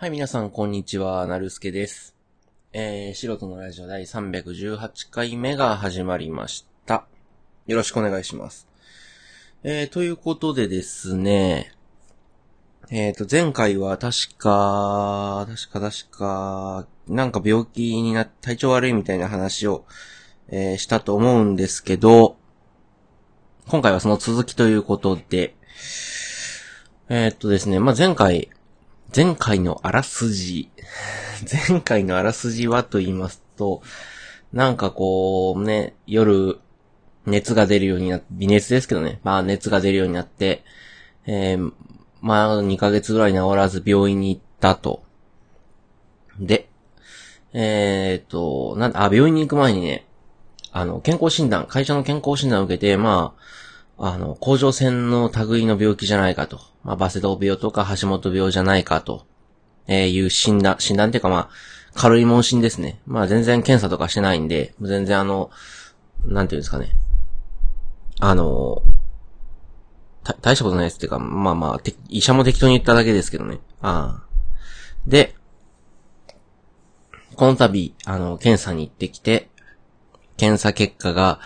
はい、皆さん、こんにちは。なるすけです。えー、素人のラジオ第318回目が始まりました。よろしくお願いします。えー、ということでですね、えーと、前回は確か、確か確か、なんか病気になって体調悪いみたいな話を、えーしたと思うんですけど、今回はその続きということで、えーとですね、まあ、前回、前回のあらすじ。前回のあらすじはと言いますと、なんかこう、ね、夜、熱が出るようになって、微熱ですけどね。まあ熱が出るようになって、えー、まあ2ヶ月ぐらい治らず病院に行ったと。で、えーっと、なんあ、病院に行く前にね、あの、健康診断、会社の健康診断を受けて、まあ、あの、甲状腺の類の病気じゃないかと。まあ、バセドウ病とか橋本病じゃないかと。えいう診断、診断っていうかまあ、軽い問診ですね。まあ全然検査とかしてないんで、全然あの、なんていうんですかね。あの、た大したことないですっていうか、まあまあ、て医者も適当に言っただけですけどね。ああ。で、この度、あの、検査に行ってきて、検査結果が、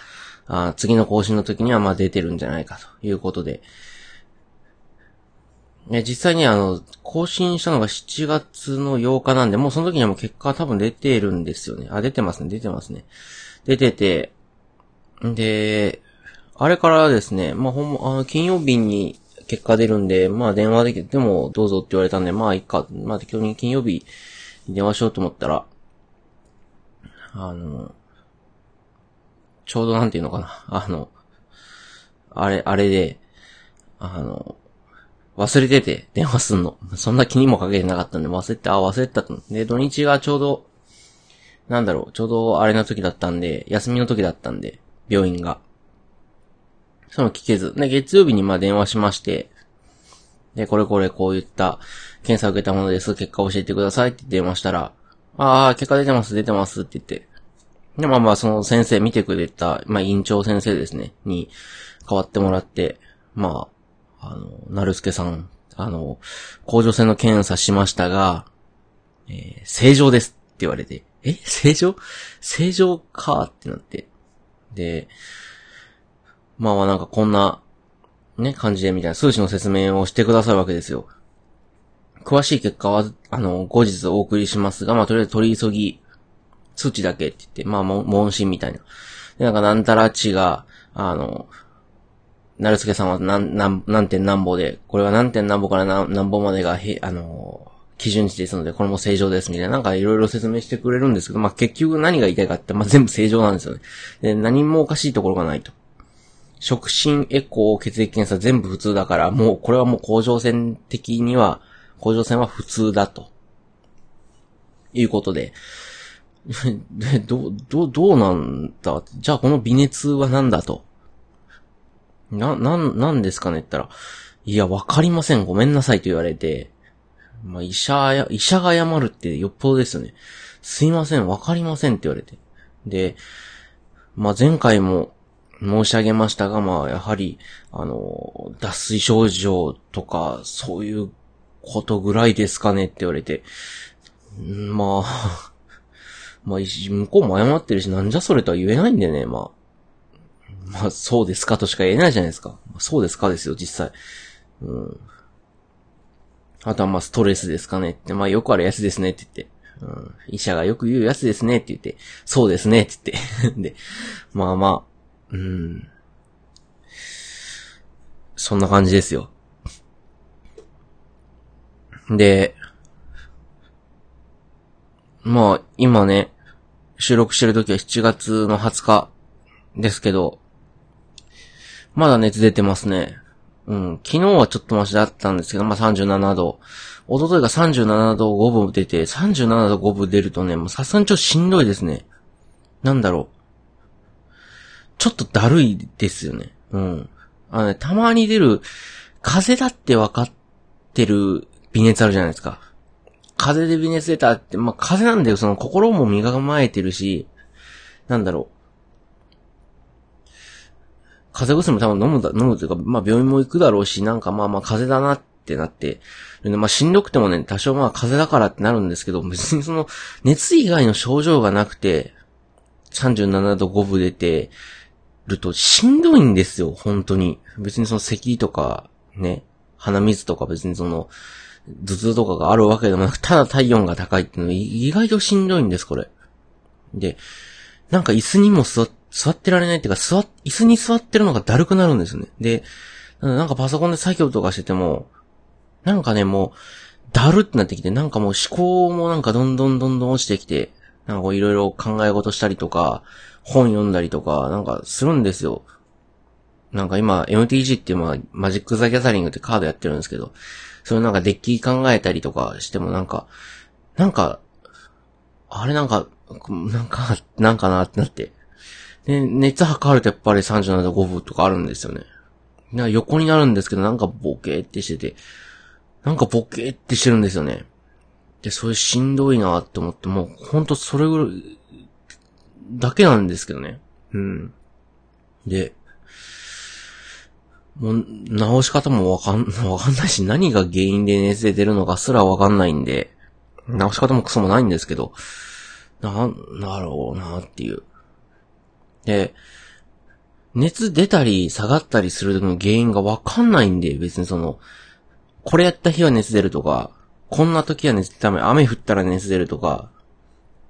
あ次の更新の時にはまあ出てるんじゃないかということで、ね、実際にあの、更新したのが7月の8日なんで、もうその時にはもう結果は多分出てるんですよね。あ、出てますね、出てますね。出てて、で、あれからですね、まあ、ほんま、あの、金曜日に結果出るんで、まあ、電話できてもどうぞって言われたんで、まあ、いいか、まあ、適当に金曜日に電話しようと思ったら、あの、ちょうどなんていうのかな、あの、あれ、あれで、あの、忘れてて、電話すんの。そんな気にもかけてなかったんで、忘れて、あ、忘れてたと。で、土日がちょうど、なんだろう、ちょうどあれの時だったんで、休みの時だったんで、病院が。その聞けず。で、月曜日にまあ電話しまして、で、これこれこういった検査を受けたものです。結果教えてくださいって電話したら、ああ、結果出てます、出てますって言って。で、まあまあ、その先生、見てくれた、まあ、院長先生ですね、に変わってもらって、まあ、の、なるすけさん、あの、甲状腺の検査しましたが、えー正常ですって言われて、え？正常？正常かってなって。で、まあまあなんかこんな、ね、感じでみたいな数値の説明をしてくださるわけですよ。詳しい結果は、あの、後日お送りしますが、まあとりあえず取り急ぎ、数値だけって言って、まあ問診みたいな。で、なんかなんたら値が、あの、なるすけさんは何、何、何点何歩で、これは何点何歩から何何歩までが、へ、あの、基準値ですので、これも正常です、みたいな、なんかいろいろ説明してくれるんですけど、まあ結局何が言いたいかって、まあ全部正常なんですよね。で、何もおかしいところがないと。触診、エコー、血液検査全部普通だから、もうこれはもう甲状腺的には、甲状腺は普通だと。いうことで、で、ど、ど、どうなんだじゃあこの微熱は何だと。な、なん、なんですかね？って言ったら、いや、わかりません。ごめんなさいと言われて、まあ、医者、医者が謝るってよっぽどですよね。すいません、わかりませんって言われて。で、まあ、前回も申し上げましたが、まあ、やはり、あの、脱水症状とか、そういうことぐらいですかね？って言われて、まあ、まあ、向こうも謝ってるし、なんじゃそれとは言えないんでね、まあ。まあ、そうですかとしか言えないじゃないですか。そうですかですよ、実際。うん。あとはまあ、ストレスですかねって、まあ、よくあるやつですねって言って。うん。医者がよく言うやつですねって言って、そうですねって言って。で、まあまあ、うん。そんな感じですよ。で、まあ、今ね、収録してる時は7月の20日ですけど、まだ熱出てますね。うん。昨日はちょっとマシだったんですけど、まあ37度。一昨日が37度5分出て、37度5分出るとね、もうさすがにちょっとしんどいですね。なんだろう。ちょっとだるいですよね。うん。あのね、たまに出る、風だって分かってる微熱あるじゃないですか。風で微熱出たって、まあ、風邪なんだよ。その心も身構えてるし、なんだろう。風邪薬も多分飲むだ、飲むというか、まあ病院も行くだろうし、なんかまあまあ風邪だなってなって、まあしんどくてもね、多少まあ風邪だからってなるんですけど、別にその、熱以外の症状がなくて、37度5分出てるとしんどいんですよ、本当に。別にその咳とか、ね、鼻水とか別にその、頭痛とかがあるわけでもなく、ただ体温が高いっていうのは意外としんどいんです、これ。で、なんか椅子にも座って座ってられないっていうか、座、椅子に座ってるのがだるくなるんですね。で、なんかパソコンで作業とかしてても、なんかね、もう、だるってなってきて、なんかもう思考もなんかどんどんどんどん落ちてきて、なんかこういろいろ考え事したりとか、本読んだりとか、なんかするんですよ。なんか今、MTG っていうまあ、マジック・ザ・ギャザリングってカードやってるんですけど、それなんかデッキ考えたりとかしてもなんか、なんか、あれなんか、なんか、なんかなってなって。で、熱測るとやっぱり37度5分とかあるんですよね。な横になるんですけど、なんかボケーってしてて、なんかボケーってしてるんですよね。で、それしんどいなって思って、もうほんとそれぐらい、だけなんですけどね。うん。で、もう、直し方もわかん、わかんないし、何が原因で熱で出るのかすらわかんないんで、直し方もクソもないんですけど、なん、だろうなっていう。で、熱出たり下がったりするの原因がわかんないんで、別にその、これやった日は熱出るとか、こんな時は熱出ため、雨降ったら熱出るとか、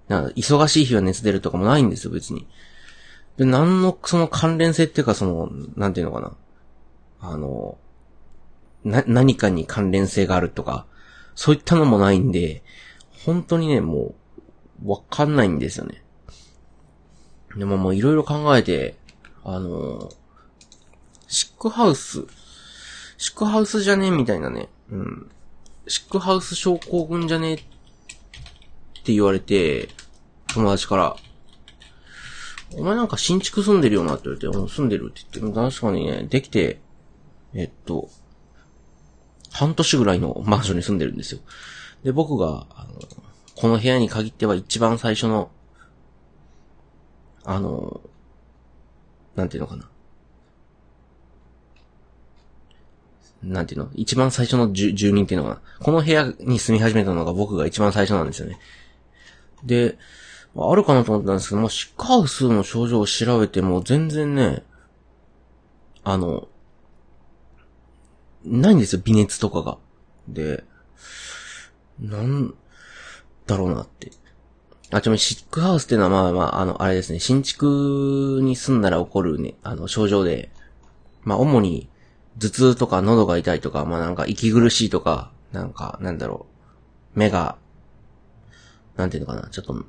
か忙しい日は熱出るとかもないんですよ、別に。で、何のその関連性っていうか、その、なんていうのかな。あの、な、何かに関連性があるとか、そういったのもないんで、本当にね、もう、わかんないんですよね。でももういろいろ考えて、あのシックハウス、シックハウスじゃね？えみたいなね、うん。シックハウス症候群じゃね？えって言われて、友達から、お前なんか新築住んでるよな？って言われて、うん、住んでるって言って、確かにね、できて、えっと、半年ぐらいのマンションに住んでるんですよ。で、僕が、あの、この部屋に限っては一番最初の、あの、なんていうのかな。なんていうの？一番最初の住人っていうのかな。この部屋に住み始めたのが僕が一番最初なんですよね。で、あるかなと思ったんですけど、まあ、シックハウスの症状を調べても全然ね、あの、ないんですよ、微熱とかが。で、なんだろうなって。あ、ちなみにシックハウスっていうのはまあまあ、あの、あれですね、新築に住んだら起こるね、あの、症状で、まあ主に頭痛とか喉が痛いとか、まあなんか息苦しいとか、なんか、なんだろう、目が、なんていうのかな、ちょっと、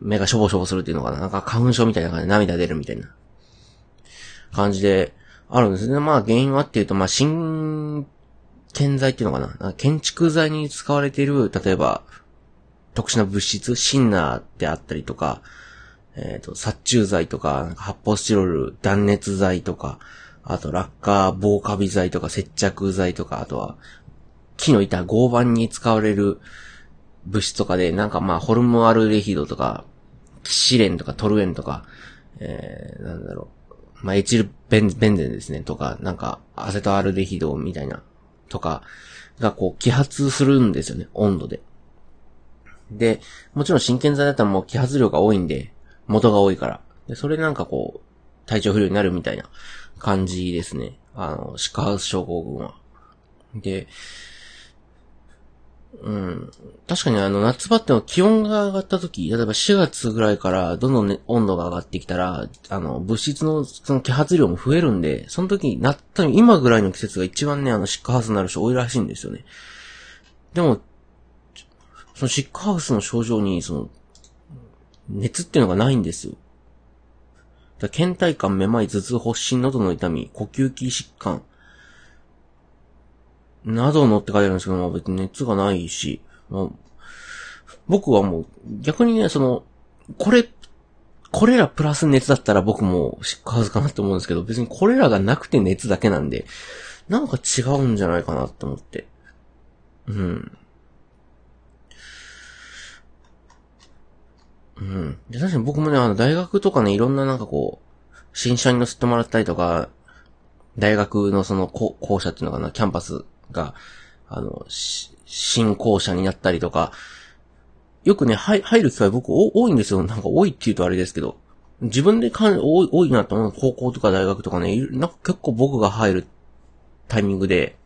目がしょぼしょぼするっていうのかな、なんか花粉症みたいな感じで涙出るみたいな感じで、あるんですね。まあ原因はっていうと、まあ新建材っていうのかな。建築材に使われている、例えば、特殊な物質、シンナーであったりとか、えっ、ー、と、殺虫剤とか、発泡スチロール、断熱材とか、あと、落下防カビ剤とか、接着剤とか、あとは、木の板、合板に使われる物質とかで、なんかまあ、ホルモアルデヒドとか、キシレンとかトルエンとか、えー、なんだろう、まあ、エチルベンベンゼンですね、とか、なんか、アセトアルデヒドみたいな、とか、がこう、揮発するんですよね、温度で。で、もちろん真剣剤だったらもう揮発量が多いんで、元が多いから。で、それなんかこう、体調不良になるみたいな感じですね。あの、シカハウス症候群は。で、うん。確かにあの、夏場っての気温が上がった時、例えば4月ぐらいからどんどん、ね、温度が上がってきたら、あの、物質のその揮発量も増えるんで、その時になった、今ぐらいの季節が一番ね、あの、シックハウスになる人多いらしいんですよね。でも、そのシックハウスの症状に、その、熱っていうのがないんですよ。だ倦怠感、めまい、頭痛、発疹、喉の痛み、呼吸器疾患、などのって書いてあるんですけど、まあ別に熱がないし、まあ、僕はもう逆にね、その、これ、これらプラス熱だったら僕もシックハウスかなって思うんですけど、別にこれらがなくて熱だけなんで、なんか違うんじゃないかなって思って。うん。うん。で、確かに僕もね、あの、大学とかね、いろんななんかこう、新車に乗せてもらったりとか、大学のその校舎っていうのかな、キャンパスが、あの、新校舎になったりとか、よくね、入る機会僕多いんですよ。なんか多いって言うとあれですけど。自分でかん多い多いなと思う。高校とか大学とかね、なんか結構僕が入るタイミングで、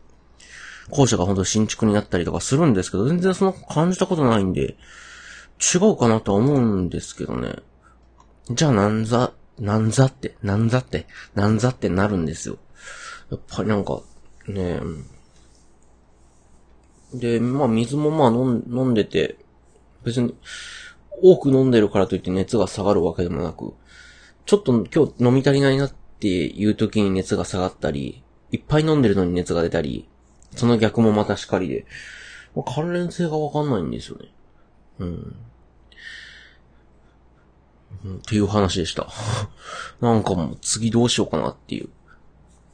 校舎が本当新築になったりとかするんですけど、全然その感じたことないんで、違うかなとは思うんですけどね。じゃあなんざ、なんざって、なんざって、なんざってなるんですよ。やっぱりなんか、ねで、まあ水もまあ飲んでて、別に多く飲んでるからといって熱が下がるわけでもなく、ちょっと今日飲み足りないなっていう時に熱が下がったり、いっぱい飲んでるのに熱が出たり、その逆もまたしかりで、関連性がわかんないんですよね。うん。っていう話でした。なんかもう次どうしようかなっていう。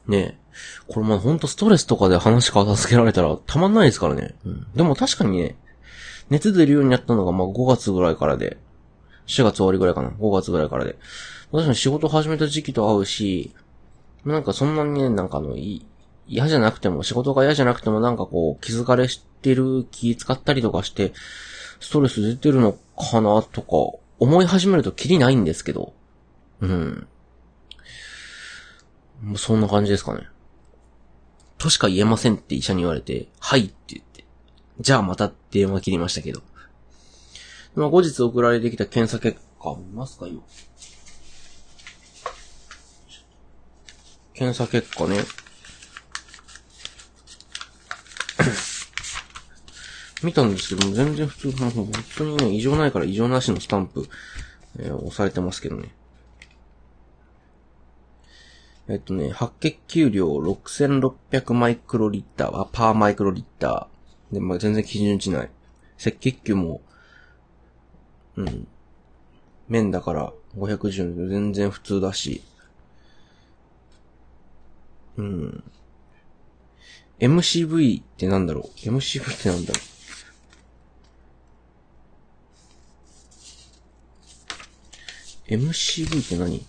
ねえこれまあほんとストレスとかで話片付けられたらたまんないですからね。うん、でも確かにね、熱出るようになったのがまあ5月ぐらいからで、4月終わりぐらいかな。5月ぐらいからで。確かに仕事始めた時期と合うし、なんかそんなにね、なんかあの、嫌じゃなくても、仕事が嫌じゃなくてもなんかこう、気づかれしてる気使ったりとかして、ストレス出てるのかなとか、思い始めるとキリないんですけど。うん。そんな感じですかね。としか言えませんって医者に言われて、はいって言って。じゃあまた電話切りましたけど。まあ後日送られてきた検査結果、見ますか今。検査結果ね。見たんですけども、全然普通、本当にね、異常ないから異常なしのスタンプ、えー、押されてますけどね。えっとね、白血球量6600マイクロリッターはパーマイクロリッター。で、まあ、全然基準値ない。赤血球も、うん。面だから510全然普通だし。うん。MCV ってなんだろう ?MCV ってなんだろう？MCV って何？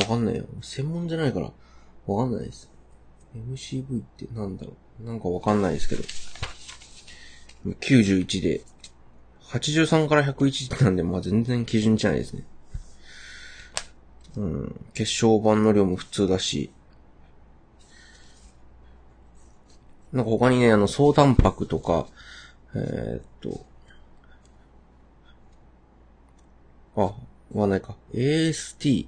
わかんないよ。専門じゃないから、わかんないです。MCV ってなんだろう？なんかわかんないですけど。91で、83から101なんで、まあ全然基準じゃないですね。うん。血小板の量も普通だし。なんか他にね、あの、総タンパクとか、えー、っと、あ、わないか。AST、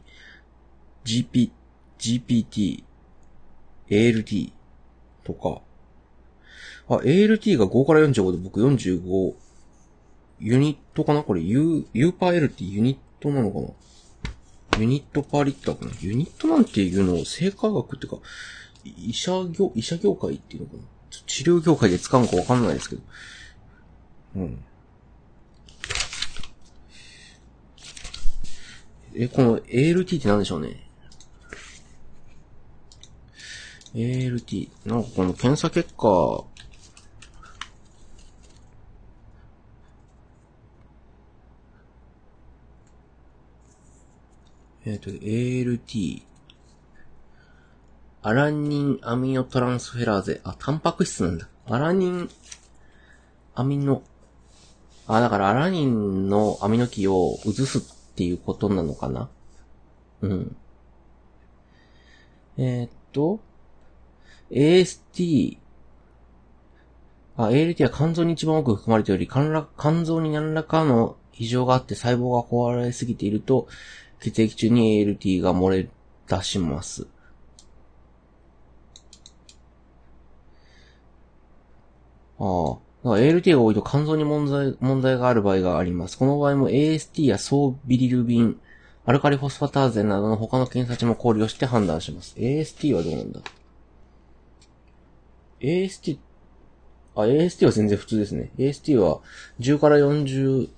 GP、GPT、ALT とか。あ、ALT が5から45で僕45、ユニットかな？これ U、U パー L ってユニットなのかな？ユニットパーリッターかな？ユニットなんていうのを生化学っていうか、医者業、医者業界っていうのかな？治療業界で使うのかわかんないですけど。うん。え、この ALT って何でしょうね？ALT。なんかこの検査結果、えっ、ー、と、ALT。アラニンアミノトランスフェラーゼ。あ、タンパク質なんだ。アラニンアミノ、あ、だからアラニンのアミノ基を移すっていうことなのかな？うん。えー、っと、AST、あ、ALT は肝臓に一番多く含まれており、肝臓に何らかの異常があって細胞が壊れすぎていると、血液中に ALT が漏れ出します。ああ。ALT が多いと肝臓に問題、問題がある場合があります。この場合も AST や総ビリルビン、アルカリフォスファターゼなどの他の検査値も考慮して判断します。AST はどうなんだ ?AST、あ、AST は全然普通ですね。AST は10から 40U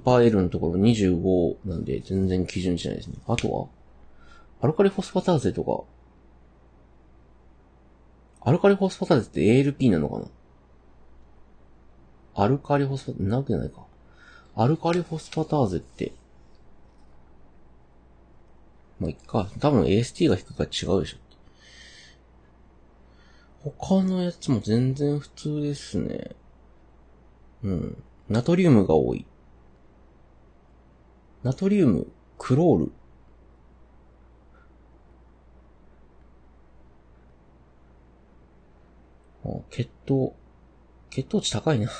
パー L のところ25なんで全然基準値ないですね。あとはアルカリフォスファターゼとか、アルカリフォスファターゼって ALP なのかな？アルカリフォスファ、なわけないか。アルカリフォスファターゼって、まあ、いっか。多分 AST が低いから違うでしょ。他のやつも全然普通ですね。うん。ナトリウムが多い。ナトリウム、クロール。あ血糖、血糖値高いな。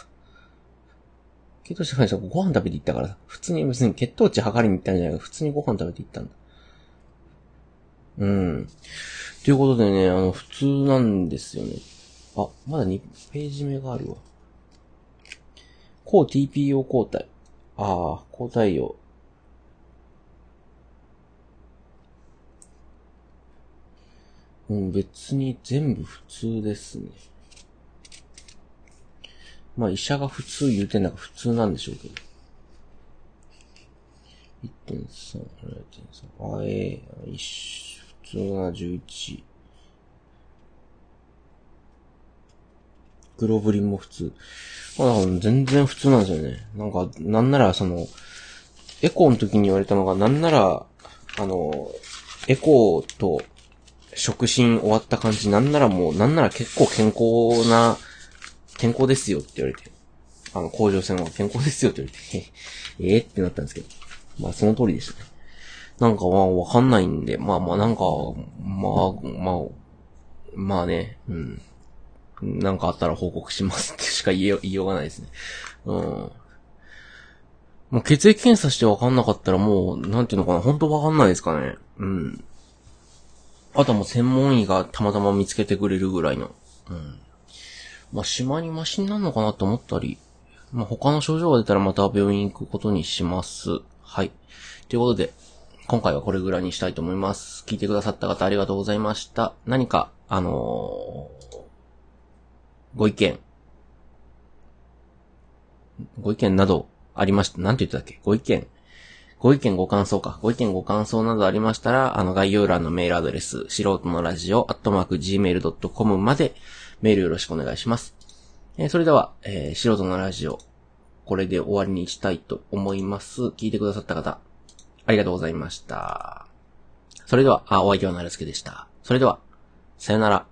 血糖値高いでしょご飯食べて行ったから、普通に別に血糖値測りに行ったんじゃないか普通にご飯食べて行ったんだ。うん。ということでね、あの、普通なんですよね。あ、まだ2ページ目があるわ。抗 TPO 抗体。ああ、抗体用。うん、別に全部普通ですね。まあ医者が普通言うてんだから普通なんでしょうけど。1.3、0.3、あ、ええー、普通な11。グロブリンも普通。まあ、全然普通なんですよね。なんか、なんならその、エコーの時に言われたのが、なんなら、あの、エコーと触診終わった感じ、なんならもう、なんなら結構健康な健康ですよって言われて、あの、甲状腺は健康ですよって言われて、ええってなったんですけど。まあ、その通りでしたね。なんかまあ、わかんないんで、まあまあなんか、まあ、まあ、まあね、うん。なんかあったら報告しますってしか言え、言いようがないですね。うん。もう血液検査してわかんなかったらもう、なんていうのかな、本当わかんないですかね。うん。あとはもう専門医がたまたま見つけてくれるぐらいの。うん。まあ、島にマシになるのかなと思ったり、まあ、他の症状が出たらまた病院行くことにします。はい。ということで、今回はこれぐらいにしたいと思います。聞いてくださった方ありがとうございました。何か、あのー、ご意見、ご意見などありました。なんて言ったっけ？ご意見。ご意見ご感想か。ご意見ご感想などありましたら、あの概要欄のメールアドレス、素人のラジオ、アットマーク gmail.com まで、メールよろしくお願いします。えー、それでは、えー、素人のラジオ、これで終わりにしたいと思います。聞いてくださった方、ありがとうございました。それでは、あ、お相手はなるすけでした。それでは、さよなら。